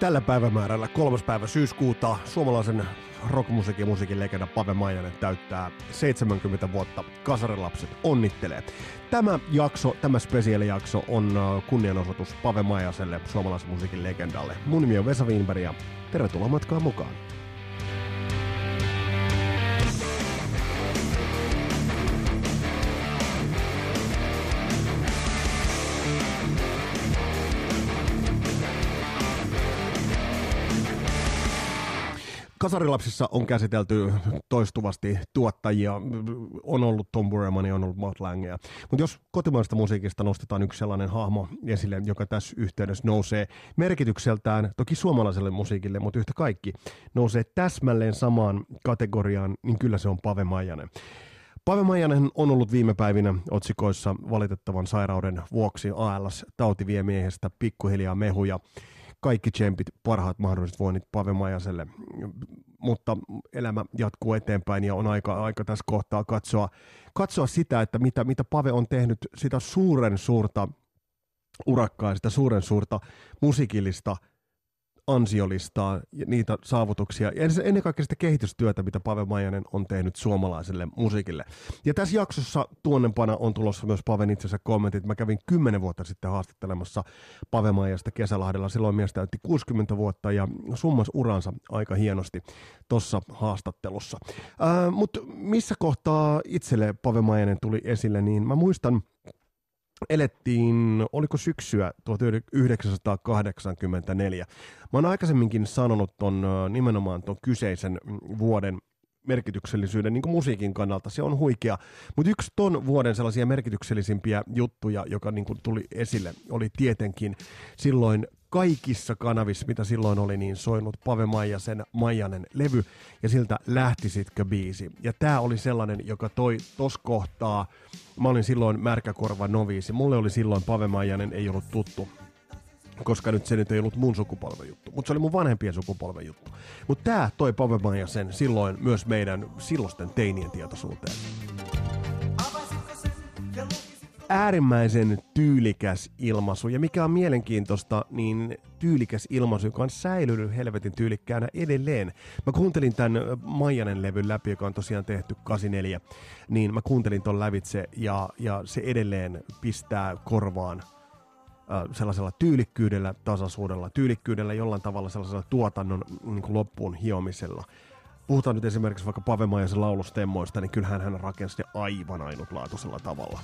Tällä päivämäärällä kolmas päivä syyskuuta suomalaisen rockmusiikin ja musiikin legenda Pave Maijanen täyttää 70 vuotta. Kasarilapset onnittelee. Tämä jakso, tämä spesiaalijakso on äh, kunnianosoitus Pave Maijaselle, suomalaisen musiikin legendalle. Mun nimi on Vesa Wienberg ja tervetuloa matkaan mukaan. Kasarilapsissa on käsitelty toistuvasti tuottajia, on ollut Tom Burman on ollut Matt Langia. Mutta jos kotimaista musiikista nostetaan yksi sellainen hahmo esille, joka tässä yhteydessä nousee merkitykseltään, toki suomalaiselle musiikille, mutta yhtä kaikki, nousee täsmälleen samaan kategoriaan, niin kyllä se on Pave Maijanen. Pave Maijanen on ollut viime päivinä otsikoissa valitettavan sairauden vuoksi ALS-tauti vie miehestä pikkuhiljaa mehuja kaikki tsempit, parhaat mahdolliset voinnit Pave Majaselle. Mutta elämä jatkuu eteenpäin ja on aika, aika tässä kohtaa katsoa, katsoa sitä, että mitä, mitä Pave on tehnyt, sitä suuren suurta urakkaa, sitä suuren suurta musiikillista – ansiolistaa ja niitä saavutuksia ja ennen kaikkea sitä kehitystyötä, mitä Pave Maijanen on tehnyt suomalaiselle musiikille. Ja tässä jaksossa tuonnempana on tulossa myös Paven itsensä kommentit. Mä kävin kymmenen vuotta sitten haastattelemassa Pave Maijasta Kesälahdella. Silloin mies täytti 60 vuotta ja summas uransa aika hienosti tuossa haastattelussa. Mutta missä kohtaa itselle Pave Maijanen tuli esille, niin mä muistan – elettiin, oliko syksyä 1984. Mä oon aikaisemminkin sanonut ton, nimenomaan ton kyseisen vuoden merkityksellisyyden niin musiikin kannalta. Se on huikea. Mutta yksi ton vuoden sellaisia merkityksellisimpiä juttuja, joka niin kuin tuli esille, oli tietenkin silloin kaikissa kanavissa, mitä silloin oli, niin soinut Pave Maijasen Maijanen levy, ja siltä lähti sitkö biisi. Ja tämä oli sellainen, joka toi tos kohtaa, mä olin silloin märkäkorva noviisi, mulle oli silloin Pave Maijanen ei ollut tuttu koska nyt se nyt ei ollut mun sukupolven juttu, mutta se oli mun vanhempien sukupolven juttu. Mutta tämä toi Pave Maijasen silloin myös meidän silloisten teinien tietoisuuteen äärimmäisen tyylikäs ilmaisu. Ja mikä on mielenkiintoista, niin tyylikäs ilmaisu, joka on säilynyt helvetin tyylikkäänä edelleen. Mä kuuntelin tämän Maijanen levyn läpi, joka on tosiaan tehty 84, niin mä kuuntelin ton lävitse ja, ja se edelleen pistää korvaan äh, sellaisella tyylikkyydellä, tasaisuudella, tyylikkyydellä jollain tavalla sellaisella tuotannon niin kuin loppuun hiomisella puhutaan nyt esimerkiksi vaikka Pave Maijasen laulustemmoista, niin kyllähän hän rakensi ne aivan ainutlaatuisella tavalla.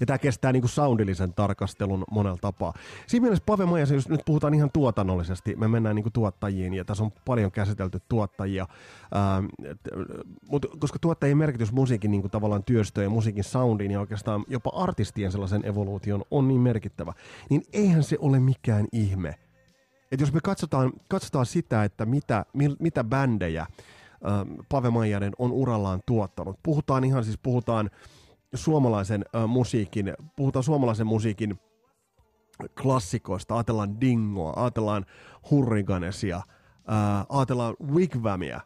Ja tämä kestää niin kuin soundillisen tarkastelun monella tapaa. Siinä mielessä Pave Majasen, jos nyt puhutaan ihan tuotannollisesti, me mennään niin kuin tuottajiin ja tässä on paljon käsitelty tuottajia. Ää, mutta koska tuottajien merkitys musiikin niin kuin tavallaan työstöön ja musiikin soundiin ja oikeastaan jopa artistien sellaisen evoluution on niin merkittävä, niin eihän se ole mikään ihme. Et jos me katsotaan, katsotaan sitä, että mitä, mitä bändejä Pave Maijanen on urallaan tuottanut. Puhutaan ihan siis, puhutaan suomalaisen äh, musiikin, puhutaan suomalaisen musiikin klassikoista, ajatellaan Dingoa, ajatellaan Hurriganesia, äh, ajatellaan Wigwamia,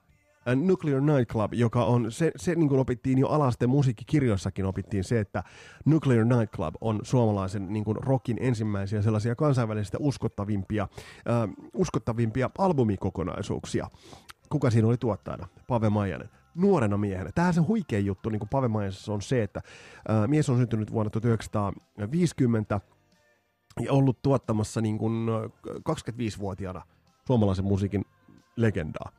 Nuclear Nightclub, joka on, se, se niin kuin opittiin jo alasten musiikkikirjoissakin opittiin se, että Nuclear Nightclub on suomalaisen niin kuin rockin ensimmäisiä sellaisia kansainvälistä uskottavimpia, äh, uskottavimpia albumikokonaisuuksia kuka siinä oli tuottajana? Pave Maijanen. Nuorena miehenä. Tähän se huikea juttu niin kuin Pave Maijasessa on se, että ää, mies on syntynyt vuonna 1950 ja ollut tuottamassa niin kuin 25-vuotiaana suomalaisen musiikin legendaa.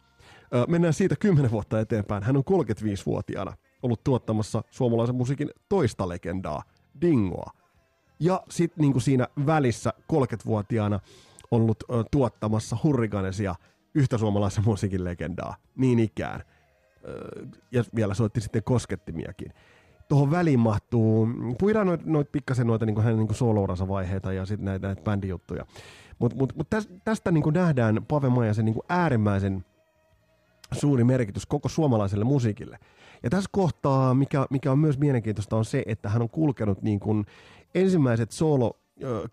Ää, mennään siitä 10 vuotta eteenpäin. Hän on 35-vuotiaana ollut tuottamassa suomalaisen musiikin toista legendaa, Dingoa. Ja sitten niin siinä välissä 30-vuotiaana ollut ö, tuottamassa Hurriganesia – yhtä suomalaisen musiikin legendaa, niin ikään. Ja vielä soitti sitten koskettimiakin. Tuohon väliin mahtuu, puidaan noit, noit pikkasen noita niin hänen niin solo vaiheita ja sitten näitä, näitä bändijuttuja. Mutta mut, mut tästä, tästä niin nähdään Pave Maijasen niin äärimmäisen suuri merkitys koko suomalaiselle musiikille. Ja tässä kohtaa, mikä, mikä on myös mielenkiintoista, on se, että hän on kulkenut niin kuin ensimmäiset solo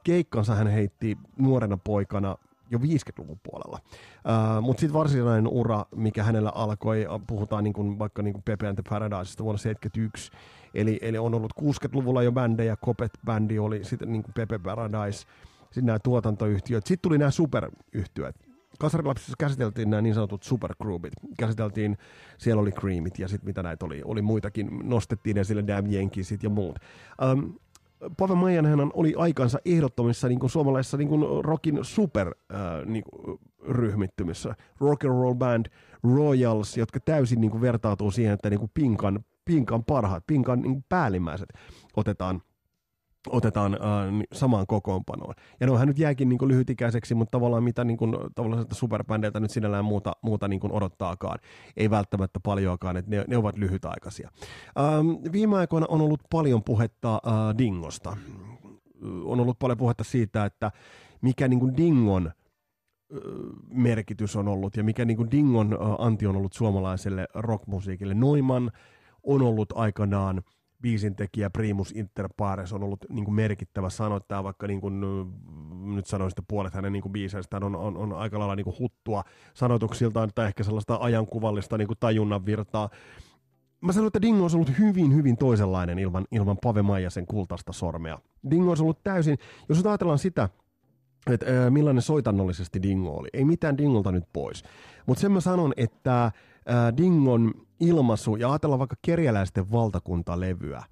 keikkansa hän heitti nuorena poikana jo 50-luvun puolella. Uh, Mutta sitten varsinainen ura, mikä hänellä alkoi, puhutaan niin kuin, vaikka niin kuin Pepe and the Paradisesta vuonna 1971, Eli, eli on ollut 60-luvulla jo bändejä, Copet-bändi oli, sitten niin Pepe Paradise, sitten nämä tuotantoyhtiöt. Sitten tuli nämä superyhtiöt. Kasarilapsissa käsiteltiin nämä niin sanotut supergroupit. Käsiteltiin, siellä oli Creamit ja sitten mitä näitä oli, oli muitakin, nostettiin esille Damn Yankeesit ja muut. Um, Pave Maijanenhan oli aikansa ehdottomissa niin kuin suomalaisissa niin kuin rockin super äh, niin. Rock and Roll Band, Royals, jotka täysin niin kuin, vertautuu siihen, että niin kuin Pinkan, Pinkan parhaat, Pinkan niin kuin, päällimmäiset otetaan otetaan äh, samaan kokoonpanoon. Ja no hän nyt jääkin niin kuin lyhytikäiseksi, mutta tavallaan mitä niin kuin, tavallaan superbändeiltä nyt sinällään muuta, muuta niin kuin odottaakaan. Ei välttämättä paljoakaan, että ne, ne ovat lyhytaikaisia. Ähm, viime aikoina on ollut paljon puhetta äh, Dingosta. On ollut paljon puhetta siitä, että mikä niin kuin Dingon äh, merkitys on ollut ja mikä niin kuin Dingon äh, anti on ollut suomalaiselle rockmusiikille. Noiman on ollut aikanaan – biisintekijä Primus Inter Pares on ollut niin kuin merkittävä sanoittaja, vaikka niin kuin, nyt sanoisin, että puolet hänen niin biiseistään on, on, on aika lailla niin kuin huttua sanotuksiltaan tai ehkä sellaista ajankuvallista niin kuin tajunnan virtaa. Mä sanon, että Dingo on ollut hyvin, hyvin toisenlainen ilman, ilman Pave Maijasen kultaista sormea. Dingo on ollut täysin, jos ajatellaan sitä, että äh, millainen soitannollisesti Dingo oli. Ei mitään Dingolta nyt pois. Mutta sen mä sanon, että äh, Dingon ilmaisu, ja ajatellaan vaikka kerjäläisten valtakuntalevyä,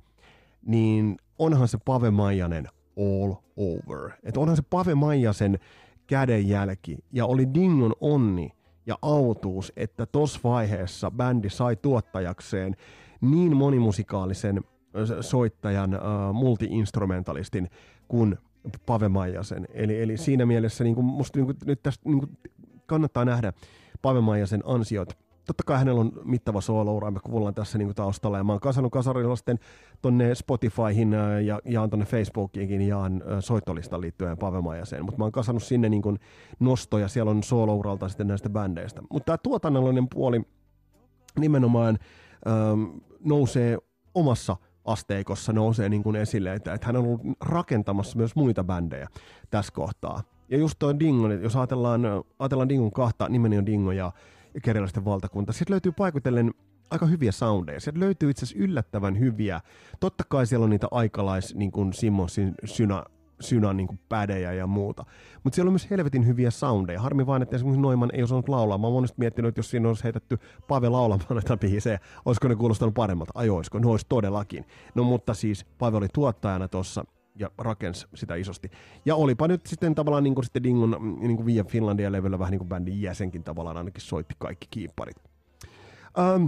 niin onhan se Pave Maijanen all over. Että onhan se Pave Maijasen kädenjälki, ja oli Dingon onni ja autuus, että tos vaiheessa bändi sai tuottajakseen niin monimusikaalisen soittajan, uh, multi-instrumentalistin kuin Pave Maijasen. Eli, eli siinä mielessä niin kuin, musta niin kuin, nyt tästä niin kuin, kannattaa nähdä Pave Maijasen ansiot totta kai hänellä on mittava sooloura, me kuullaan tässä niin taustalla, ja mä oon kasannut kasarilasten tonne Spotifyhin ja jaan tonne Facebookiinkin jaan soittolistan liittyen Pavemaajaseen, mutta mä oon kasannut sinne niin kuin nostoja, siellä on soolouralta sitten näistä bändeistä. Mutta tämä tuotannollinen puoli nimenomaan ähm, nousee omassa asteikossa nousee niin kuin esille, että, että hän on ollut rakentamassa myös muita bändejä tässä kohtaa. Ja just tuo Dingo, jos ajatellaan, ajatellaan Dingon kahta, nimeni on Dingo ja kerjäläisten valtakunta. Sieltä löytyy paikutellen aika hyviä soundeja. Sieltä löytyy itse asiassa yllättävän hyviä. Totta kai siellä on niitä aikalais, niin kuin Simmonsin syna, syna niin kuin pädejä ja muuta. Mutta siellä on myös helvetin hyviä soundeja. Harmi vain, että esimerkiksi Noiman ei osannut laulaa. Mä oon monesti miettinyt, että jos siinä olisi heitetty Pave laulamaan näitä biisejä, olisiko ne kuulostanut paremmalta? Ajoisiko? Ne olisi todellakin. No mutta siis Pave oli tuottajana tuossa ja rakensi sitä isosti. Ja olipa nyt sitten tavallaan niin kuin sitten Dingon niin kuin Via Finlandia levyllä vähän niin kuin bändin jäsenkin tavallaan ainakin soitti kaikki kiipparit. Ähm,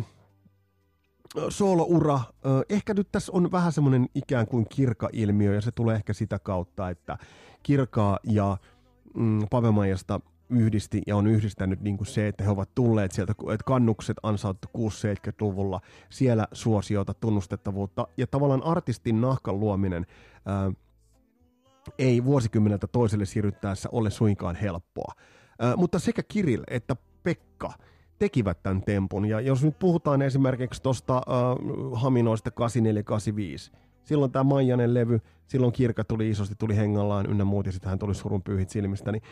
sooloura, ehkä nyt tässä on vähän semmoinen ikään kuin kirka-ilmiö ja se tulee ehkä sitä kautta, että kirkaa ja mm, Pavemajasta yhdisti ja on yhdistänyt niin kuin se, että he ovat tulleet sieltä, että kannukset ansauttu 6-70-luvulla, siellä suosiota, tunnustettavuutta ja tavallaan artistin nahkan luominen ää, ei vuosikymmeneltä toiselle siirryttäessä ole suinkaan helppoa. Ää, mutta sekä Kirill että Pekka tekivät tämän tempun ja jos nyt puhutaan esimerkiksi tuosta Haminoista 8485, silloin tämä Maijanen levy, silloin Kirka tuli isosti, tuli hengallaan ynnä muut, ja sitten hän tuli surun pyyhit silmistä. Niin.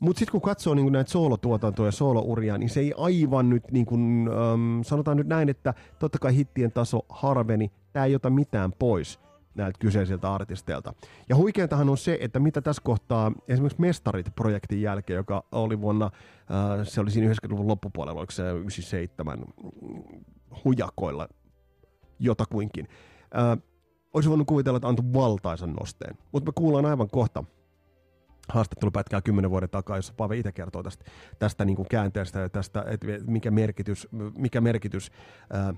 Mutta sitten kun katsoo niin näitä soolotuotantoja ja soolouria, niin se ei aivan nyt, niin kuin, ähm, sanotaan nyt näin, että totta kai hittien taso harveni, tämä ei ota mitään pois näiltä kyseisiltä artisteilta. Ja huikeatahan on se, että mitä tässä kohtaa esimerkiksi Mestarit-projektin jälkeen, joka oli vuonna, äh, se oli siinä 90-luvun loppupuolella, oliko se 97 hujakoilla jotakuinkin. Äh, olisi voinut kuvitella, että antoi valtaisan nosteen. Mutta me kuullaan aivan kohta haastattelupätkää kymmenen vuoden takaa, jossa Pave itse kertoo tästä, tästä niin kuin käänteestä ja tästä, että mikä merkitys, mikä merkitys ää,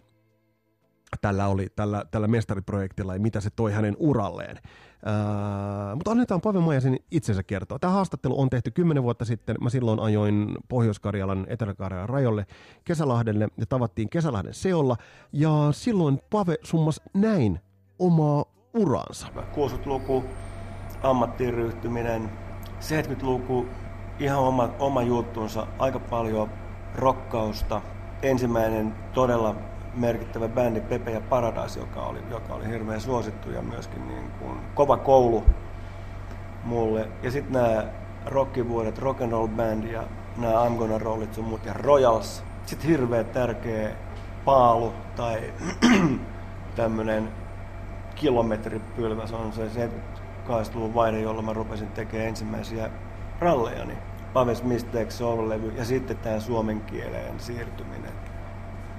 tällä oli tällä, tällä mestariprojektilla ja mitä se toi hänen uralleen. Ää, mutta annetaan Pave Maijasen itsensä kertoa. Tämä haastattelu on tehty kymmenen vuotta sitten. Mä silloin ajoin Pohjois-Karjalan, Etelä-Karjalan rajoille Kesälahdelle ja tavattiin Kesälahden seolla. Ja silloin Pave summas näin omaa uraansa. 60-luku, ammattiin ryhtyminen, 70-luku, ihan oma, oma juttunsa, aika paljon rokkausta. Ensimmäinen todella merkittävä bändi Pepe ja Paradise, joka oli, joka oli hirveän suosittu ja myöskin niin kuin kova koulu mulle. Ja sitten nämä rockivuodet, rock and roll band ja nämä I'm Gonna Roll It sun muut ja Royals. Sitten hirveän tärkeä paalu tai tämmönen kilometripylväs on se 70-luvun vaihe, jolla mä rupesin tekemään ensimmäisiä ralleja, niin Paves Mistake Soul-levy ja sitten tämä suomen kieleen siirtyminen.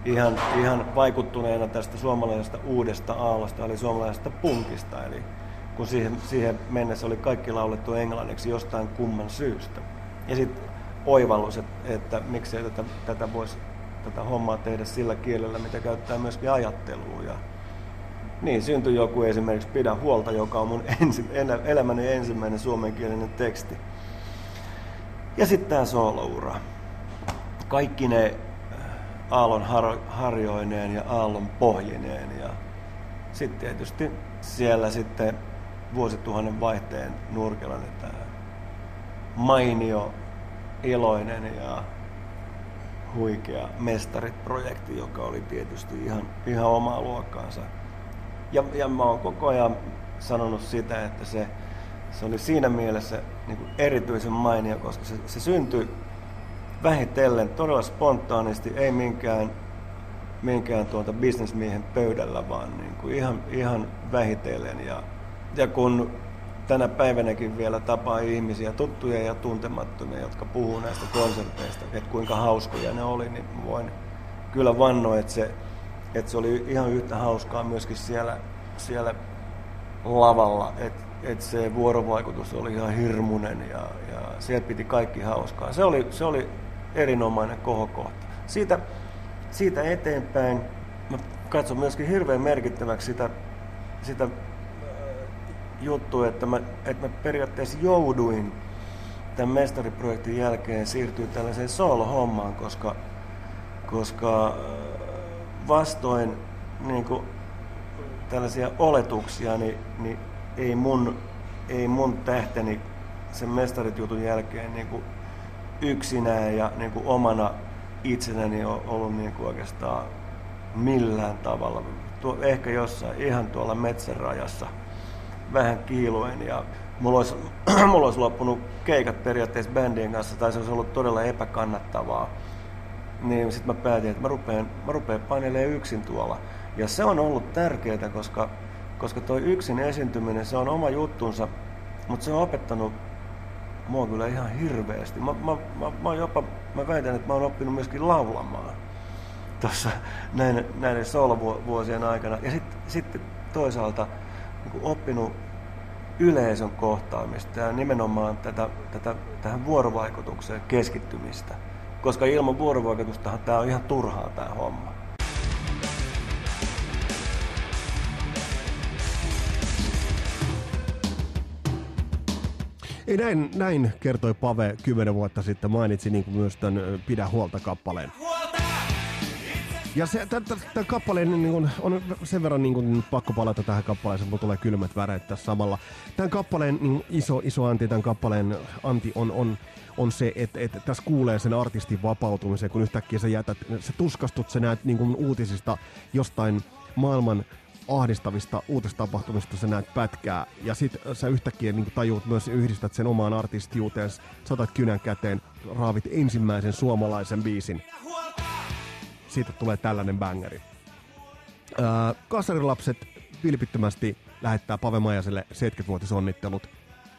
Ihan, ihan vaikuttuneena tästä suomalaisesta uudesta aallosta, eli suomalaisesta punkista, eli kun siihen, siihen mennessä oli kaikki laulettu englanniksi jostain kumman syystä. Ja sitten oivallus, että, että miksei tätä, tätä voisi tätä hommaa tehdä sillä kielellä, mitä käyttää myöskin ajatteluun. Ja niin, syntyi joku esimerkiksi Pidä huolta, joka on mun ensi, elämäni ensimmäinen suomenkielinen teksti. Ja sitten tämä sooloura. Kaikki ne aallon har, harjoineen ja aallon pohjineen. Ja sitten tietysti siellä sitten vuosituhannen vaihteen nurkilla tämä mainio, iloinen ja huikea Mestarit-projekti, joka oli tietysti ihan, ihan omaa luokkaansa. Ja, ja mä oon koko ajan sanonut sitä, että se, se oli siinä mielessä niin kuin erityisen mainio, koska se, se syntyi vähitellen todella spontaanisti, ei minkään, minkään tuota bisnesmiehen pöydällä, vaan niin kuin ihan, ihan vähitellen. Ja, ja kun tänä päivänäkin vielä tapaa ihmisiä, tuttuja ja tuntemattomia, jotka puhuu näistä konserteista, että kuinka hauskoja ne oli, niin voin kyllä vannoa, että se, että se oli ihan yhtä hauskaa myöskin siellä, siellä lavalla, että että se vuorovaikutus oli ihan hirmuinen ja, ja sieltä piti kaikki hauskaa. Se oli, se oli erinomainen kohokohta. Siitä, siitä eteenpäin mä katson myöskin hirveän merkittäväksi sitä, sitä juttu, että mä, että mä periaatteessa jouduin tämän mestariprojektin jälkeen siirtyä tällaiseen solo-hommaan, koska, koska vastoin niin kuin, tällaisia oletuksia, niin, niin ei, mun, ei mun tähteni sen mestarit jutun jälkeen niin kuin yksinään ja niin kuin omana itsenäni on ollut niin kuin oikeastaan millään tavalla. Tuo, ehkä jossain ihan tuolla metsänrajassa vähän kiiluen ja mulla olisi, mulla olisi loppunut keikat periaatteessa bändien kanssa tai se olisi ollut todella epäkannattavaa. Niin sitten mä päätin, että mä rupean, mä rupean painelemaan yksin tuolla. Ja se on ollut tärkeää, koska, koska toi yksin esiintyminen, se on oma juttunsa, mutta se on opettanut mua kyllä ihan hirveästi. Mä, mä, mä, mä, jopa, mä väitän, että mä oon oppinut myöskin laulamaan tuossa näiden, näiden solovuosien aikana. Ja sitten sit toisaalta niin oppinut yleisön kohtaamista ja nimenomaan tätä, tätä, tähän vuorovaikutukseen keskittymistä. Koska ilman vuorovaikutustahan tämä on ihan turhaa tämä homma. Ei näin, näin kertoi Pave kymmenen vuotta sitten, mainitsi niin kuin myös tämän Pidä huolta kappaleen. Ja se, tämän kappaleen niin kuin, on sen verran niin kuin, pakko palata tähän kappaleeseen, kun tulee kylmät väreet tässä samalla. Tämän kappaleen niin iso, iso anti, tämän kappaleen anti on, on, on se, että, että tässä kuulee sen artistin vapautumisen, kun yhtäkkiä sä jätät, sä tuskastut, sä näet niin kuin, uutisista jostain maailman ahdistavista uutistapahtumista sä näet pätkää ja sit sä yhtäkkiä niin tajuut myös yhdistät sen omaan artistiuteen, saatat kynän käteen, raavit ensimmäisen suomalaisen biisin siitä tulee tällainen bangeri. Öö, kasarilapset vilpittömästi lähettää Pave Majaselle 70-vuotisonnittelut.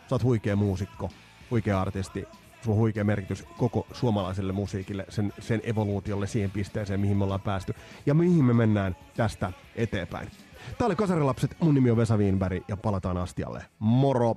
Sä oot huikea muusikko, huikea artisti, sulla on huikea merkitys koko suomalaiselle musiikille, sen, sen evoluutiolle, siihen pisteeseen, mihin me ollaan päästy ja mihin me mennään tästä eteenpäin. Tää oli Kasarilapset, mun nimi on Vesa Wienberg ja palataan astialle. Moro!